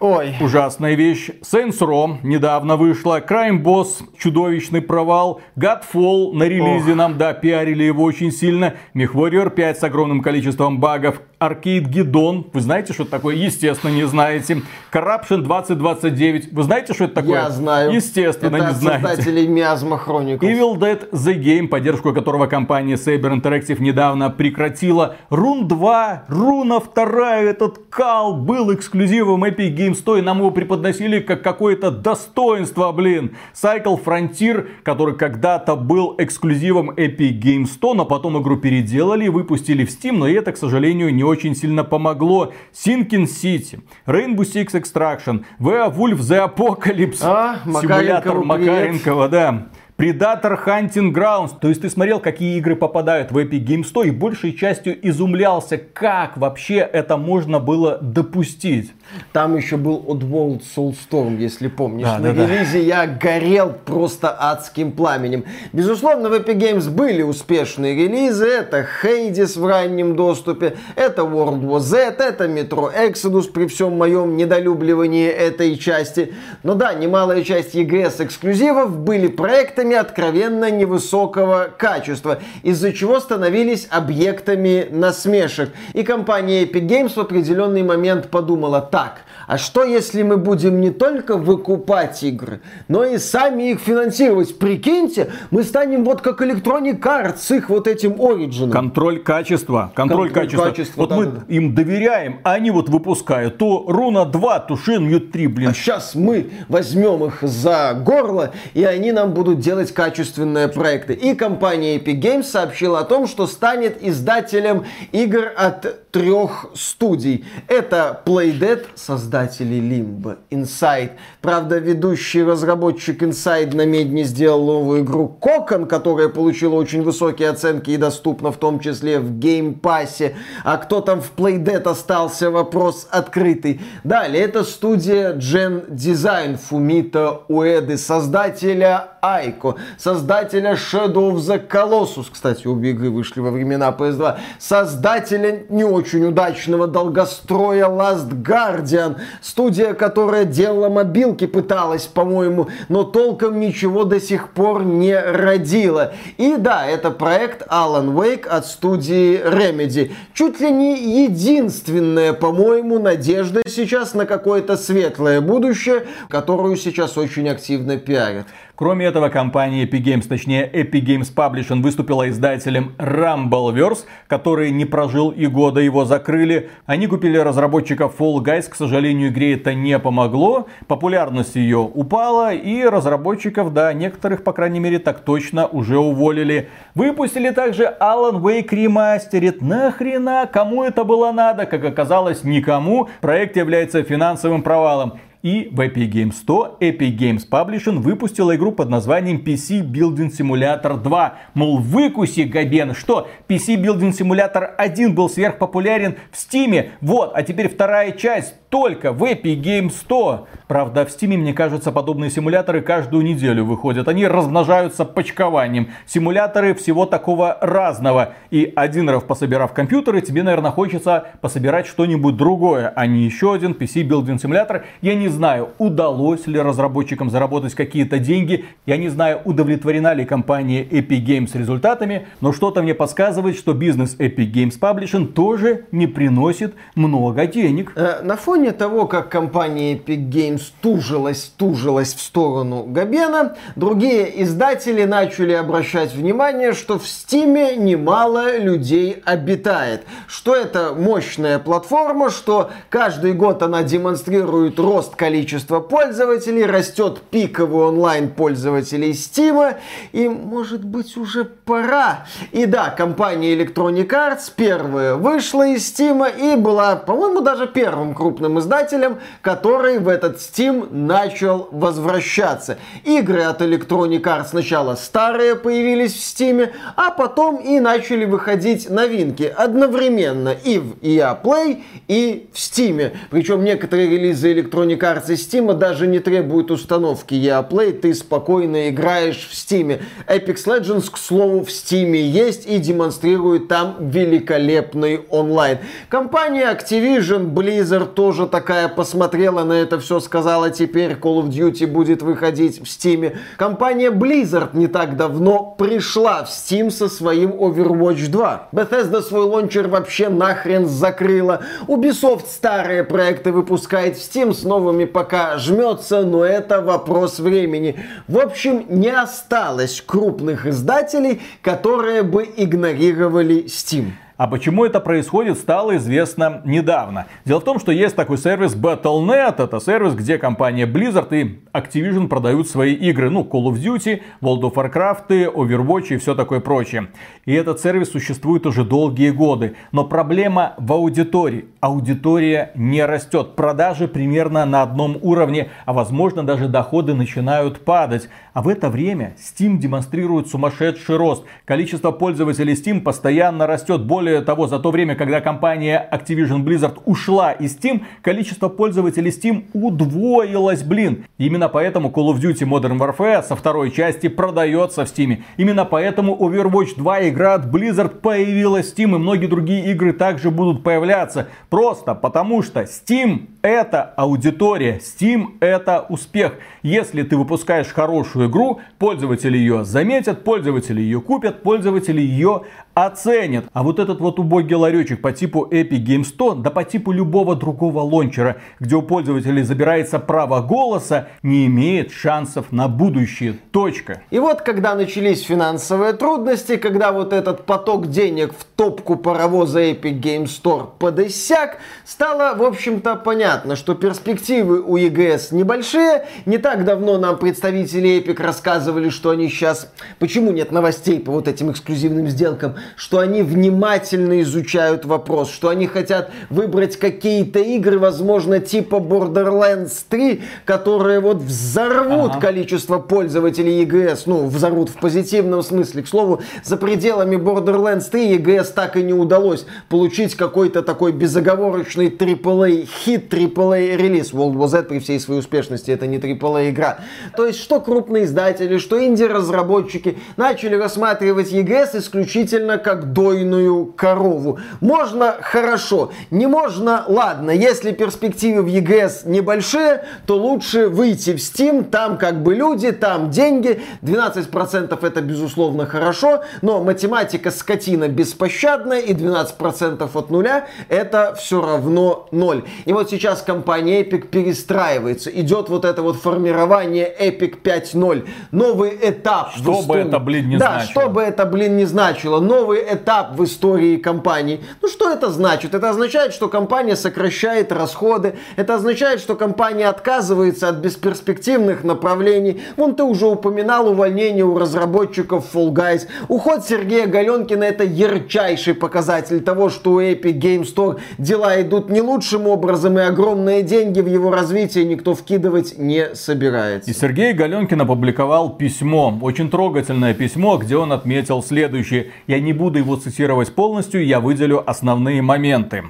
Ой. Ужасная вещь. Saints Row недавно вышла. Crime Boss. Чудовищный провал. Godfall на релизе Ох. нам, да, пиарили его очень сильно. MechWarrior 5 с огромным количеством багов. Arcade Гидон. Вы знаете, что это такое? Естественно, не знаете. Corruption 2029. Вы знаете, что это такое?
Я знаю.
Естественно,
это
не знаете.
создателей Miasma Chronicles.
Evil Dead The Game, поддержку которого компания Saber Interactive недавно прекратила. Rune 2, Руна 2, этот кал был эксклюзивом Epic Games 100, и нам его преподносили как какое-то достоинство, блин. Cycle Frontier, который когда-то был эксклюзивом Epic Games 100, но потом игру переделали и выпустили в Steam, но это, к сожалению, не очень сильно помогло. Sinking City, Rainbow Six Extraction, Werewolf The Apocalypse,
а,
симулятор Макаренкова, да. Predator Hunting Grounds. То есть ты смотрел, какие игры попадают в Epic Games 100 и большей частью изумлялся, как вообще это можно было допустить.
Там еще был Oddworld Soulstorm, если помнишь. Да, На да, релизе да. я горел просто адским пламенем. Безусловно, в Epic Games были успешные релизы. Это Hades в раннем доступе, это World War Z, это Metro Exodus при всем моем недолюбливании этой части. Но да, немалая часть EGS эксклюзивов были проектами, играми откровенно невысокого качества, из-за чего становились объектами насмешек. И компания Epic Games в определенный момент подумала, так, а что если мы будем не только выкупать игры, но и сами их финансировать? Прикиньте, мы станем вот как Electronic Arts с их вот этим Origin.
Контроль качества. Контроль, Контроль качества. качества. Вот да, мы да. им доверяем, а они вот выпускают то Руна 2, то Shenmue 3, блин.
А сейчас мы возьмем их за горло, и они нам будут делать качественные проекты. И компания Epic Games сообщила о том, что станет издателем игр от трех студий. Это Playdead, создателей Limbo, Inside. Правда, ведущий разработчик Inside намедни сделал новую игру Cocoon, которая получила очень высокие оценки и доступна в том числе в Game Pass е. А кто там в Playdead остался, вопрос открытый. Далее, это студия Gen Design Фумито Уэды, создателя Ico, создателя Shadow of the Colossus, кстати, обе игры вышли во времена PS2, создателя не очень удачного долгостроя Last Guardian, студия, которая делала мобилки, пыталась, по-моему, но толком ничего до сих пор не родила. И да, это проект Alan Wake от студии Remedy. Чуть ли не единственная, по-моему, надежда сейчас на какое-то светлое будущее, которую сейчас очень активно пиарят.
Кроме этого, компания Epic Games, точнее Epic Games Publishing, выступила издателем Rumbleverse, который не прожил и года, его закрыли. Они купили разработчиков Fall Guys, к сожалению, игре это не помогло. Популярность ее упала, и разработчиков, да, некоторых, по крайней мере, так точно уже уволили. Выпустили также Alan Wake Remastered. Нахрена? Кому это было надо? Как оказалось, никому. Проект является финансовым провалом. И в Epic Games 100 Epic Games Publishing выпустила игру под названием PC Building Simulator 2. Мол, выкуси, Габен, что PC Building Simulator 1 был сверхпопулярен в Steam. Вот, а теперь вторая часть только в Epic Games 100. Правда, в Steam, мне кажется, подобные симуляторы каждую неделю выходят. Они размножаются почкованием. Симуляторы всего такого разного. И один раз пособирав компьютеры, тебе, наверное, хочется пособирать что-нибудь другое, а не еще один PC Building Simulator. Я не знаю, удалось ли разработчикам заработать какие-то деньги. Я не знаю, удовлетворена ли компания Epic Games результатами. Но что-то мне подсказывает, что бизнес Epic Games Publishing тоже не приносит много денег.
Э, на фоне того, как компания Epic Games тужилась, тужилась в сторону Габена, другие издатели начали обращать внимание, что в Стиме немало людей обитает. Что это мощная платформа, что каждый год она демонстрирует рост количества пользователей, растет пиковый онлайн пользователей Стима, и может быть уже пора. И да, компания Electronic Arts первая вышла из Стима и была, по-моему, даже первым крупным издателем, который в этот Steam начал возвращаться. Игры от Electronic Arts сначала старые появились в Steam, а потом и начали выходить новинки одновременно и в EA Play, и в Steam. Причем некоторые релизы Electronic Arts и Steam даже не требуют установки EA Play, ты спокойно играешь в Steam. Apex Legends, к слову, в Steam есть и демонстрирует там великолепный онлайн. Компания Activision, Blizzard тоже такая посмотрела на это все, сказала, теперь Call of Duty будет выходить в Steam. Компания Blizzard не так давно пришла в Steam со своим Overwatch 2. Bethesda свой лончер вообще нахрен закрыла. Ubisoft старые проекты выпускает в Steam, с новыми пока жмется, но это вопрос времени. В общем, не осталось крупных издателей, которые бы игнорировали Steam.
А почему это происходит, стало известно недавно. Дело в том, что есть такой сервис Battle.net. Это сервис, где компания Blizzard и Activision продают свои игры. Ну, Call of Duty, World of Warcraft, Overwatch и все такое прочее. И этот сервис существует уже долгие годы. Но проблема в аудитории. Аудитория не растет. Продажи примерно на одном уровне, а возможно даже доходы начинают падать. А в это время Steam демонстрирует сумасшедший рост. Количество пользователей Steam постоянно растет. Более более того, за то время, когда компания Activision Blizzard ушла из Steam, количество пользователей Steam удвоилось, блин. Именно поэтому Call of Duty Modern Warfare со второй части продается в Steam. Именно поэтому Overwatch 2 игра от Blizzard появилась в Steam, и многие другие игры также будут появляться. Просто потому что Steam это аудитория, Steam это успех. Если ты выпускаешь хорошую игру, пользователи ее заметят, пользователи ее купят, пользователи ее оценят. А вот этот вот убогий ларечек по типу Epic Game Store, да по типу любого другого лончера, где у пользователей забирается право голоса, не имеет шансов на будущее. Точка.
И вот когда начались финансовые трудности, когда вот этот поток денег в топку паровоза Epic Game Store подосяк, стало, в общем-то, понятно, что перспективы у EGS небольшие. Не так давно нам представители Epic рассказывали, что они сейчас... Почему нет новостей по вот этим эксклюзивным сделкам? что они внимательно изучают вопрос, что они хотят выбрать какие-то игры, возможно, типа Borderlands 3, которые вот взорвут ага. количество пользователей EGS, ну, взорвут в позитивном смысле. К слову, за пределами Borderlands 3 EGS так и не удалось получить какой-то такой безоговорочный AAA хит, AAA релиз. World War Z при всей своей успешности это не AAA игра. То есть, что крупные издатели, что инди-разработчики начали рассматривать EGS исключительно как дойную корову. Можно хорошо, не можно ладно. Если перспективы в ЕГС небольшие, то лучше выйти в Steam, там как бы люди, там деньги. 12% это безусловно хорошо, но математика скотина беспощадная и 12% от нуля это все равно ноль. И вот сейчас компания Epic перестраивается, идет вот это вот формирование Epic 5.0, новый этап.
Что бы это, блин, не
да,
значило.
что бы это, блин, не значило новый этап в истории компании. Ну что это значит? Это означает, что компания сокращает расходы. Это означает, что компания отказывается от бесперспективных направлений. Вон ты уже упоминал увольнение у разработчиков Fall Guys. Уход Сергея Галенкина это ярчайший показатель того, что у Epic Game Store дела идут не лучшим образом и огромные деньги в его развитие никто вкидывать не собирается.
И Сергей Галенкин опубликовал письмо, очень трогательное письмо, где он отметил следующее. Я не буду его цитировать полностью, я выделю основные моменты.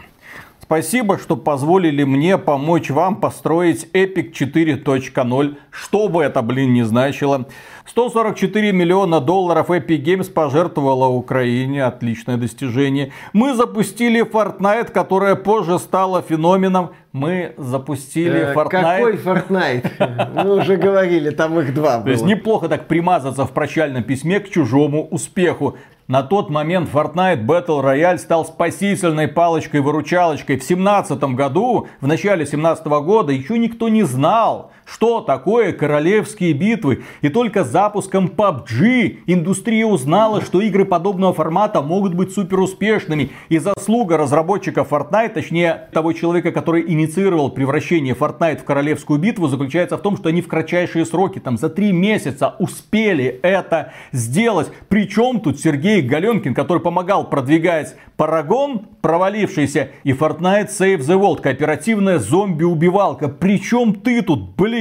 Спасибо, что позволили мне помочь вам построить Epic 4.0, что бы это, блин, не значило. 144 миллиона долларов Epic Games пожертвовала Украине. Отличное достижение. Мы запустили Fortnite, которая позже стала феноменом. Мы запустили
Э,
Fortnite.
Какой Fortnite? Мы уже говорили, там их два
То есть
было.
неплохо так примазаться в прощальном письме к чужому успеху. На тот момент Fortnite Battle Royale стал спасительной палочкой-выручалочкой. В 2017 году, в начале 2017 года, еще никто не знал, что такое королевские битвы. И только запуском PUBG индустрия узнала, что игры подобного формата могут быть супер успешными. И заслуга разработчиков Fortnite, точнее того человека, который инициировал превращение Fortnite в королевскую битву, заключается в том, что они в кратчайшие сроки, там за три месяца успели это сделать. Причем тут Сергей Галенкин, который помогал продвигать Парагон, провалившийся, и Fortnite Save the World, кооперативная зомби-убивалка. Причем ты тут, блин?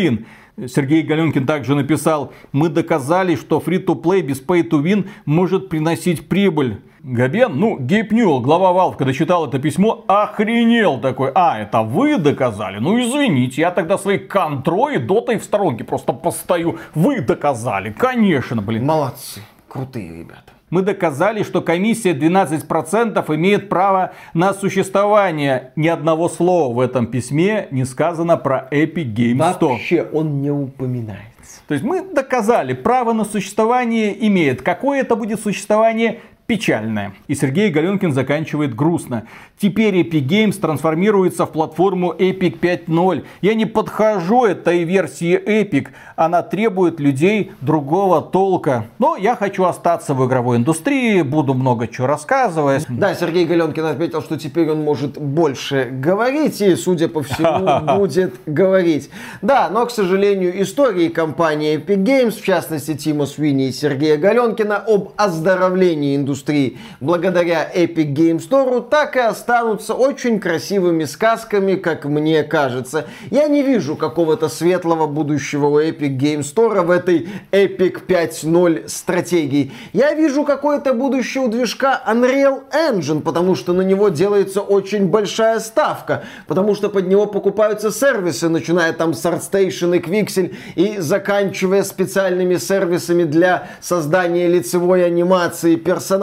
Сергей Галенкин также написал, мы доказали, что free-to-play без pay-to-win может приносить прибыль. Габен, ну, Гейб Ньюэлл, глава Valve, когда читал это письмо, охренел такой. А, это вы доказали? Ну, извините, я тогда своей контрой и дотой в сторонке просто постою. Вы доказали, конечно, блин.
Молодцы, крутые ребята.
Мы доказали, что комиссия 12% имеет право на существование. Ни одного слова в этом письме не сказано про Epic Games Store.
Вообще он не упоминается.
То есть мы доказали, право на существование имеет. Какое это будет существование? Печальное. И Сергей Галенкин заканчивает грустно. Теперь Epic Games трансформируется в платформу Epic 5.0. Я не подхожу этой версии Epic. Она требует людей другого толка. Но я хочу остаться в игровой индустрии, буду много чего рассказывать.
Да, Сергей Галенкин отметил, что теперь он может больше говорить и, судя по всему, будет говорить. Да, но, к сожалению, истории компании Epic Games, в частности Тима Свини и Сергея Галенкина, об оздоровлении индустрии благодаря Epic Games Store так и останутся очень красивыми сказками, как мне кажется. Я не вижу какого-то светлого будущего у Epic Games Store в этой Epic 5.0 стратегии. Я вижу какое-то будущее у движка Unreal Engine, потому что на него делается очень большая ставка, потому что под него покупаются сервисы, начиная там с ArtStation и Quixel и заканчивая специальными сервисами для создания лицевой анимации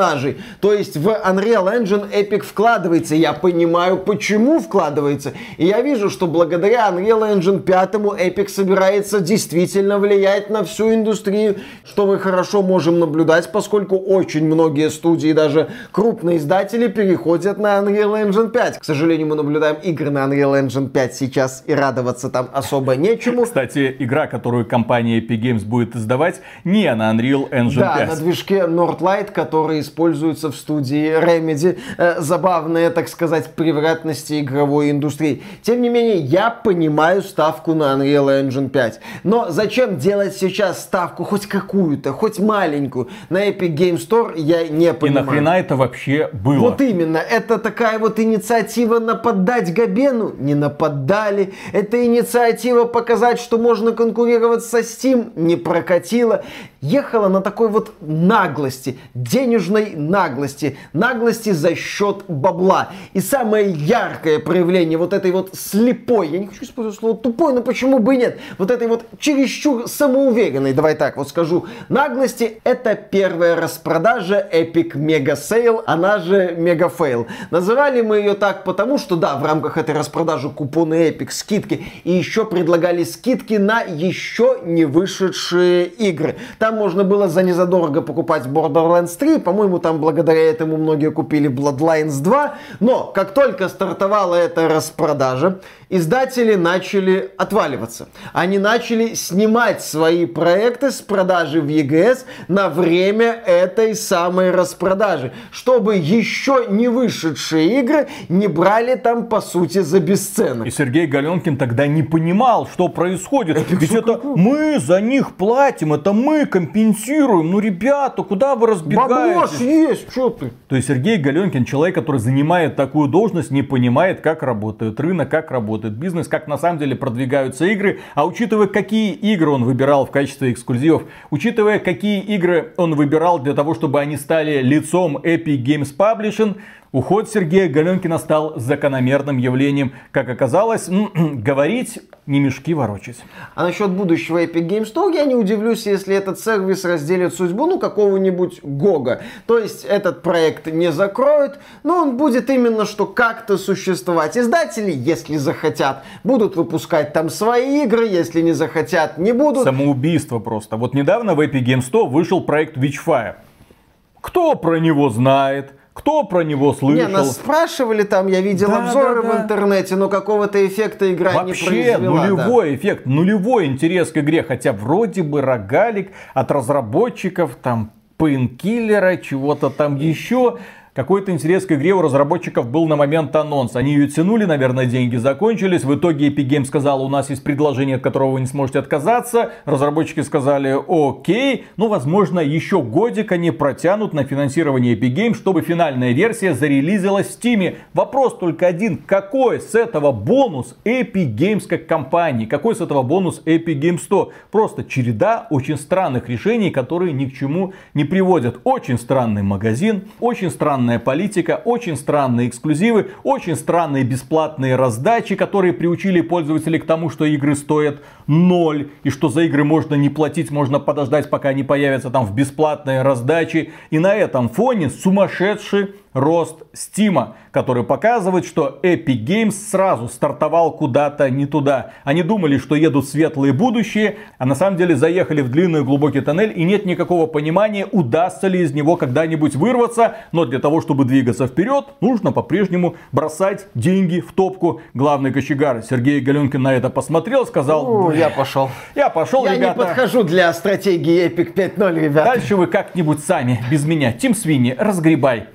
персонажей. То есть в Unreal Engine Epic вкладывается. Я понимаю, почему вкладывается. И я вижу, что благодаря Unreal Engine 5 Epic собирается действительно влиять на всю индустрию, что мы хорошо можем наблюдать, поскольку очень многие студии, даже крупные издатели, переходят на Unreal Engine 5. К сожалению, мы наблюдаем игры на Unreal Engine 5 сейчас, и радоваться там особо нечему.
Кстати, игра, которую компания Epic Games будет издавать, не на Unreal Engine
Да,
5.
на движке Northlight, который используется в студии Remedy. Э, забавные, так сказать, превратности игровой индустрии. Тем не менее, я понимаю ставку на Unreal Engine 5. Но зачем делать сейчас ставку хоть какую-то, хоть маленькую на Epic Game Store, я не
И
понимаю.
нахрена это вообще было?
Вот именно, это такая вот инициатива нападать Габену, не нападали. Это инициатива показать, что можно конкурировать со Steam, не прокатила. Ехала на такой вот наглости, денежной наглости, наглости за счет бабла. И самое яркое проявление вот этой вот слепой, я не хочу использовать слово тупой, но почему бы и нет, вот этой вот чересчур самоуверенной, давай так вот скажу, наглости, это первая распродажа Epic Mega Sale, она же Mega Fail. Называли мы ее так потому, что да, в рамках этой распродажи купоны Epic, скидки, и еще предлагали скидки на еще не вышедшие игры. Там можно было за незадорого покупать Borderlands 3, по-моему, там благодаря этому многие купили Bloodlines 2, но как только стартовала эта распродажа, издатели начали отваливаться. Они начали снимать свои проекты с продажи в EGS на время этой самой распродажи, чтобы еще не вышедшие игры не брали там по сути за бесценок.
И Сергей Галенкин тогда не понимал, что происходит. Ведь это мы за них платим, это мы компенсируем. Ну, ребята, куда вы разбегаетесь?
нас есть, что ты?
То есть Сергей Галенкин, человек, который занимает такую должность, не понимает, как работает рынок, как работает бизнес, как на самом деле продвигаются игры. А учитывая, какие игры он выбирал в качестве эксклюзивов, учитывая, какие игры он выбирал для того, чтобы они стали лицом Epic Games Publishing, Уход Сергея Галенкина стал закономерным явлением. Как оказалось, говорить не мешки ворочать.
А насчет будущего Epic Games Store я не удивлюсь, если этот сервис разделит судьбу ну какого-нибудь Гога. То есть этот проект не закроют, но он будет именно что как-то существовать. Издатели, если захотят, будут выпускать там свои игры, если не захотят, не будут.
Самоубийство просто. Вот недавно в Epic Games Store вышел проект Witchfire. Кто про него знает? Кто про него слышал?
Не, нас спрашивали там, я видел да, обзоры да, да. в интернете, но какого-то эффекта игра
Вообще,
не произвела.
нулевой да. эффект, нулевой интерес к игре, хотя вроде бы рогалик от разработчиков, там, пейнкиллера, чего-то там еще. Какой-то интерес к игре у разработчиков был на момент анонса. Они ее тянули, наверное, деньги закончились. В итоге Epic Games сказал, у нас есть предложение, от которого вы не сможете отказаться. Разработчики сказали, окей, ну, возможно, еще годик они протянут на финансирование Epic Games, чтобы финальная версия зарелизилась в Steam. Вопрос только один, какой с этого бонус Epic Games как компании? Какой с этого бонус Epic Games 100? Просто череда очень странных решений, которые ни к чему не приводят. Очень странный магазин, очень странный странная политика, очень странные эксклюзивы, очень странные бесплатные раздачи, которые приучили пользователей к тому, что игры стоят ноль, и что за игры можно не платить, можно подождать, пока они появятся там в бесплатной раздаче. И на этом фоне сумасшедший рост Стима, который показывает, что Epic Games сразу стартовал куда-то не туда. Они думали, что едут в светлое будущее, а на самом деле заехали в длинный глубокий тоннель и нет никакого понимания, удастся ли из него когда-нибудь вырваться. Но для того, чтобы двигаться вперед, нужно по-прежнему бросать деньги в топку. Главный кочегар Сергей Галенкин на это посмотрел, сказал...
Я пошел.
Я пошел,
я
ребята.
Я не подхожу для стратегии Epic 5.0, ребята.
Дальше вы как-нибудь сами, без меня. Тим Свини, разгребай.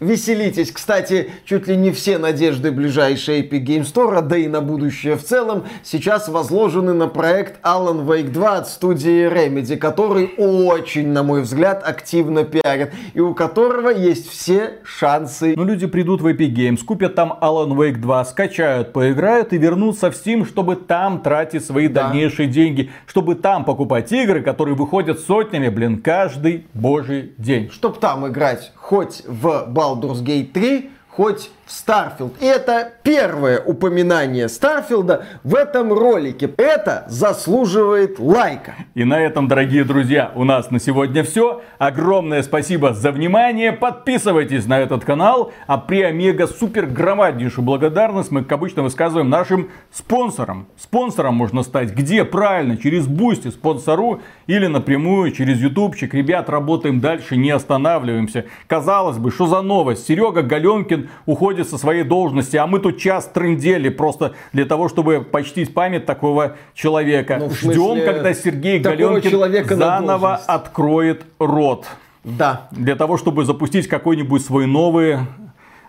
Веселитесь. Кстати, чуть ли не все надежды ближайшей Epic Game Store, да и на будущее в целом, сейчас возложены на проект Alan Wake 2 от студии Remedy, который очень, на мой взгляд, активно пиарит, и у которого есть все шансы.
Ну, люди придут в Epic Games, купят там Alan Wake 2, скачают, поиграют и вернутся в Steam, чтобы там тратить свои да. дальнейшие деньги, чтобы там покупать игры, которые выходят сотнями, блин, каждый божий день.
Чтоб там играть хоть в Baldur's Gate 3, хоть в Starfield. И это первое упоминание Starfield а в этом ролике. Это заслуживает лайка.
И на этом, дорогие друзья, у нас на сегодня все. Огромное спасибо за внимание. Подписывайтесь на этот канал. А преомега супер громаднейшую благодарность мы, как обычно, высказываем нашим спонсорам. Спонсором можно стать где? Правильно, через Boosty, Sponsr или напрямую через ютубчик. Ребят, работаем дальше, не останавливаемся. Казалось бы, что за новость? Серега Галенкин уходит уходит со своей должности, а мы тут час трындели просто для того, чтобы почтить память такого человека. Ну, Ждем, когда Сергей Галенкин заново откроет рот.
Да.
Для того, чтобы запустить какой-нибудь свой новый э,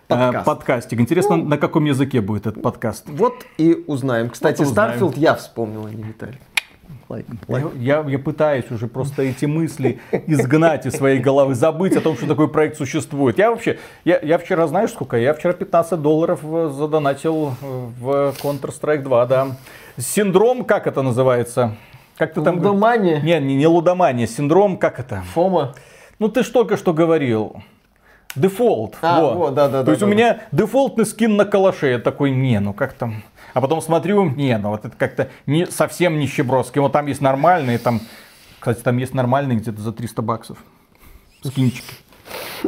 Подкаст. подкастик. Интересно, ну, на каком языке будет этот подкаст?
Вот и узнаем. Кстати, вот Starfield я вспомнил, а не Виталий.
Я, я пытаюсь уже просто эти мысли изгнать из своей головы, забыть о том, что такой проект существует. Я вообще, я, я вчера, знаешь сколько? Я вчера 15 долларов задонатил в Counter-Strike 2, да. Синдром, как это называется?
Как ты там...
Лудомания? Не, не, не лудомания, синдром, как это?
FOMO?
Ну ты ж только что говорил. Дефолт.
А, вот. вот, да, да.
То да, есть да, у меня дефолтный скин на калаше. Я такой, не, ну как там а потом смотрю, не, ну вот это как-то не, совсем нищебродский. Вот там есть нормальные, там, кстати, там есть нормальные где-то за 300 баксов. Скинчики.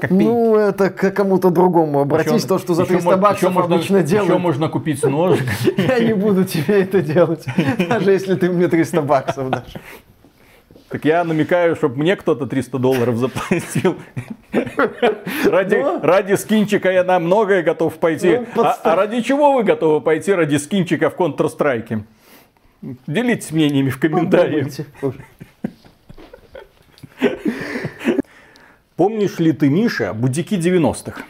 Как ну, это к кому-то другому. Обратись, еще, то, что за 300 еще, баксов еще обычно можно, делают.
Еще можно купить нож.
Я не буду тебе это делать, даже если ты мне 300 баксов дашь.
Так я намекаю, чтобы мне кто-то 300 долларов заплатил. Ради, ну, ради скинчика я на многое готов пойти. Ну, а, а ради чего вы готовы пойти ради скинчика в Counter-Strike? Делитесь мнениями в комментариях. Помнишь ли ты, Миша, будики 90-х?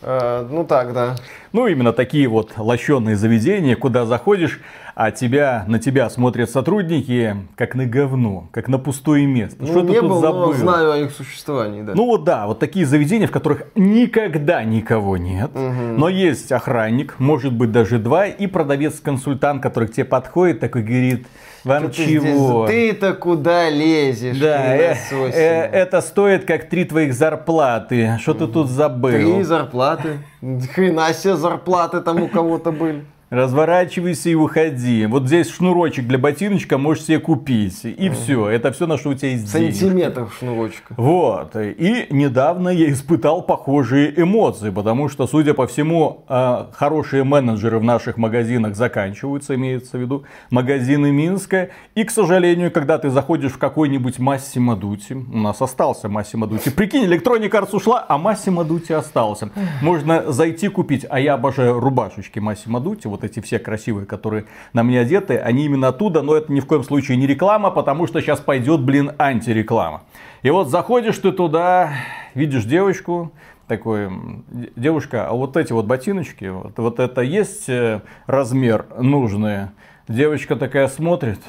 Э, ну так, да.
Ну, именно такие вот лощеные заведения, куда заходишь, а тебя, на тебя смотрят сотрудники как на говно, как на пустое место.
Ну,
Что ты
не
тут
был,
забыл?
но знаю о их существовании, да.
Ну вот да, вот такие заведения, в которых никогда никого нет, но есть охранник, может быть даже два, и продавец-консультант, который к тебе подходит, такой говорит, вам
Что ты
чего?
Ты-то куда лезешь?
Да, э, э, это стоит как три твоих зарплаты. Что ты тут забыл?
Три зарплаты. Хрена себе зарплаты там у кого-то были.
Разворачивайся и уходи. Вот здесь шнурочек для ботиночка можешь себе купить. И все. Это все, на что у тебя есть деньги.
Сантиметров шнурочка.
Вот. И недавно я испытал похожие эмоции, потому что, судя по всему, э, хорошие менеджеры в наших магазинах заканчиваются, имеется в виду магазины Минска. И, к сожалению, когда ты заходишь в какой-нибудь Массимо Дути, у нас остался Массимо Дути. Прикинь, Electronic Arts ушла, а Массимо Дути остался. Можно зайти купить, а я обожаю рубашечки Массимо Дути, вот эти все красивые, которые на мне одеты, они именно оттуда, но это ни в коем случае не реклама, потому что сейчас пойдет, блин, антиреклама. И вот заходишь ты туда, видишь девочку, такой, девушка, а вот эти вот ботиночки, вот, вот это есть э, размер нужный? Девочка такая смотрит,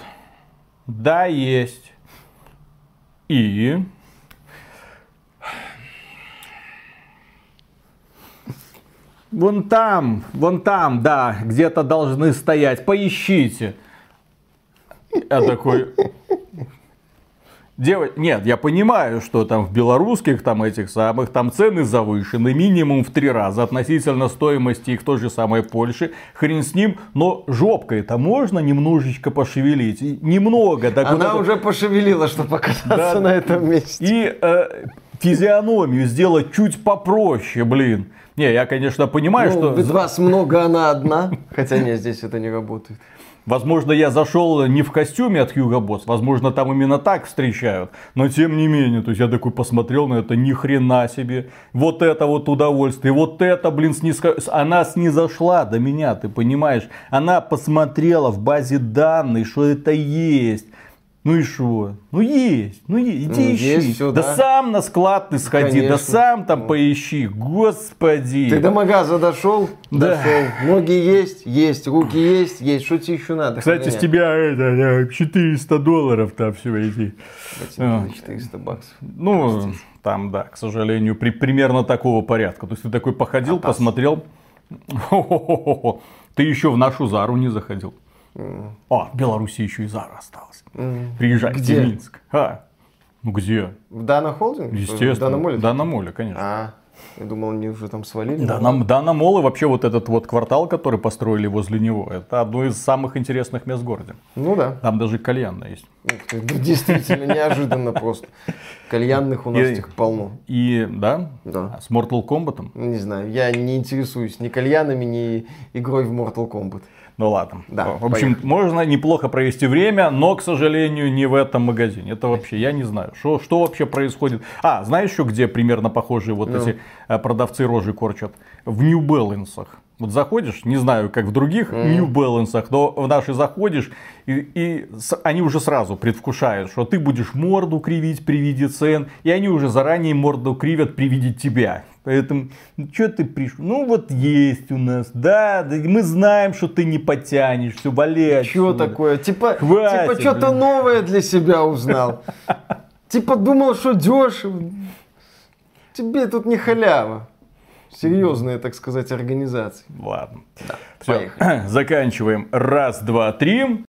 да, есть. И... Вон там, вон там, да, где-то должны стоять. Поищите. Я такой... Дева... Нет, я понимаю, что там в белорусских там этих самых там цены завышены минимум в три раза относительно стоимости их той же самой Польши. Хрен с ним, но жопкой это можно немножечко пошевелить. И Немного. Так вот
Она
это-
уже пошевелила, чтобы покататься
Да.
на этом месте.
и э, физиономию сделать чуть попроще, блин. Не, я, конечно, понимаю,
Ну,
что...
ведь вас много, она одна. Хотя нет, здесь это не работает.
Возможно, я зашел не в костюме от Hugo Boss, возможно, там именно так встречают, но тем не менее, то есть я такой посмотрел на это, ни хрена себе, вот это вот удовольствие, вот это, блин, снизко... она снизошла до меня, ты понимаешь, она посмотрела в базе данных, что это есть. Ну и что? Ну есть, ну есть, иди
Ну,
ищи.
есть всё,
да,
да.
сам на склад ты сходи, да
Конечно.
сам там поищи, господи.
Ты до магаза дошел?
Да.
Дошел. Ноги есть? Есть. Руки есть? Есть. Что тебе еще надо?
Кстати, с тебя это, э, 400 долларов там все эти.
Ботинки за 400 баксов.
Ну, там, да, к сожалению, при, примерно такого порядка. То есть ты такой походил,
Атас.
посмотрел. Ты еще в нашу Зару не заходил. А, в Беларуси еще и Зара осталась. Приезжайте
Где?
в Минск. А, ну где?
В Дана Холдинг? В
Естественно.
Дана Моле?
Дана Моле, конечно.
А, я думал, они уже там свалили.
Да, нам, Дана Мол и вообще вот этот вот квартал, который построили возле него, это одно из самых интересных мест в городе.
Ну да.
Там даже кальянная есть.
Действительно, неожиданно просто. Кальянных у нас
И-
этих полно.
И, да,
Да.
с Mortal Kombat.
Не знаю, я не интересуюсь ни кальянами, ни игрой в Mortal Kombat.
Ну ладно.
Да,
в общем,
поехали.
можно неплохо провести время, но, к сожалению, не в этом магазине. Это вообще, я не знаю, что, что вообще происходит. А, знаешь еще, где примерно похожие вот
Ну.
эти э, продавцы рожи корчат? В New Balance. Вот заходишь, не знаю, как в других New Balance, но в наши заходишь, и, и с- они уже сразу предвкушают, что ты будешь морду кривить при виде цен, и они уже заранее морду кривят при виде тебя. Поэтому, что ты пришел? Ну вот есть у нас, да, да, мы знаем, что ты не потянешь, все болеть.
Что такое? Типа,
Хватит,
типа что-то новое для себя узнал. Типа думал, что дешево. Тебе тут не халява. Серьезная, так сказать, организация.
Ладно. Все,
поехали.
заканчиваем. Раз, два, три.